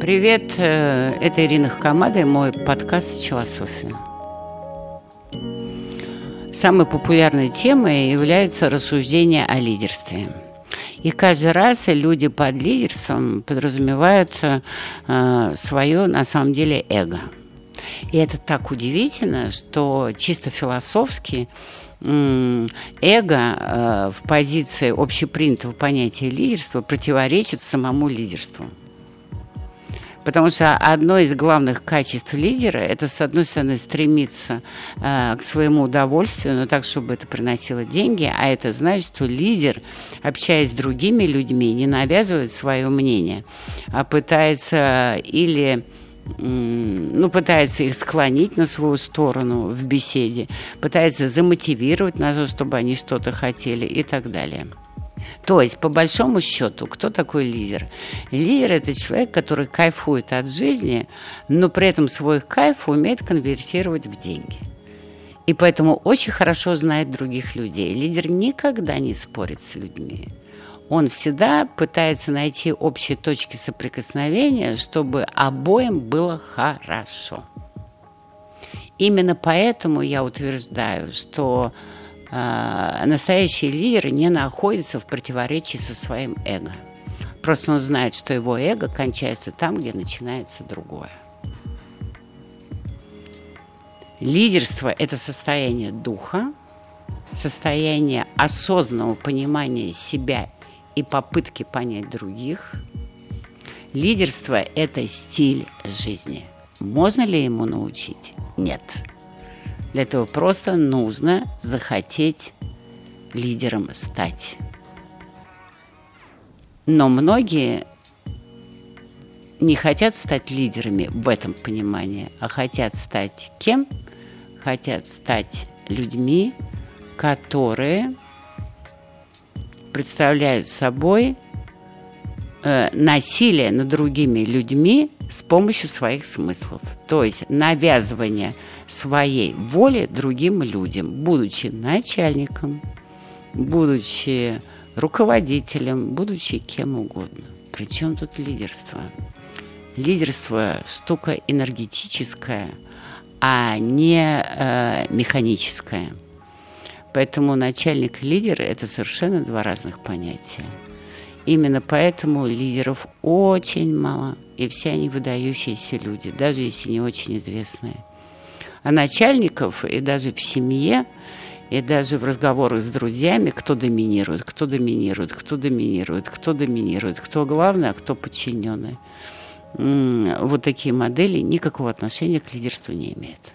Привет, э, это Ирина Хакамада и мой подкаст «Челософия». Самой популярной темой является рассуждение о лидерстве. И каждый раз люди под лидерством подразумевают э, свое, на самом деле, эго. И это так удивительно, что чисто философски эго э, в позиции общепринятого понятия лидерства противоречит самому лидерству. Потому что одно из главных качеств лидера – это, с одной стороны, стремиться э, к своему удовольствию, но так, чтобы это приносило деньги, а это значит, что лидер, общаясь с другими людьми, не навязывает свое мнение, а пытается или ну, пытается их склонить на свою сторону в беседе, пытается замотивировать на то, чтобы они что-то хотели и так далее. То есть, по большому счету, кто такой лидер? Лидер – это человек, который кайфует от жизни, но при этом свой кайф умеет конвертировать в деньги. И поэтому очень хорошо знает других людей. Лидер никогда не спорит с людьми. Он всегда пытается найти общие точки соприкосновения, чтобы обоим было хорошо. Именно поэтому я утверждаю, что э, настоящий лидер не находится в противоречии со своим эго. Просто он знает, что его эго кончается там, где начинается другое. Лидерство – это состояние духа, состояние осознанного понимания себя и попытки понять других. Лидерство – это стиль жизни. Можно ли ему научить? Нет. Для этого просто нужно захотеть лидером стать. Но многие не хотят стать лидерами в этом понимании, а хотят стать кем? Хотят стать людьми, которые представляют собой э, насилие над другими людьми с помощью своих смыслов. То есть навязывание своей воли другим людям, будучи начальником, будучи руководителем, будучи кем угодно. Причем тут лидерство? Лидерство – штука энергетическая, а не э, механическая. Поэтому начальник лидер – это совершенно два разных понятия. Именно поэтому лидеров очень мало, и все они выдающиеся люди, даже если не очень известные. А начальников и даже в семье, и даже в разговорах с друзьями, кто доминирует, кто доминирует, кто доминирует, кто доминирует, кто главный, а кто подчиненный. Вот такие модели никакого отношения к лидерству не имеют.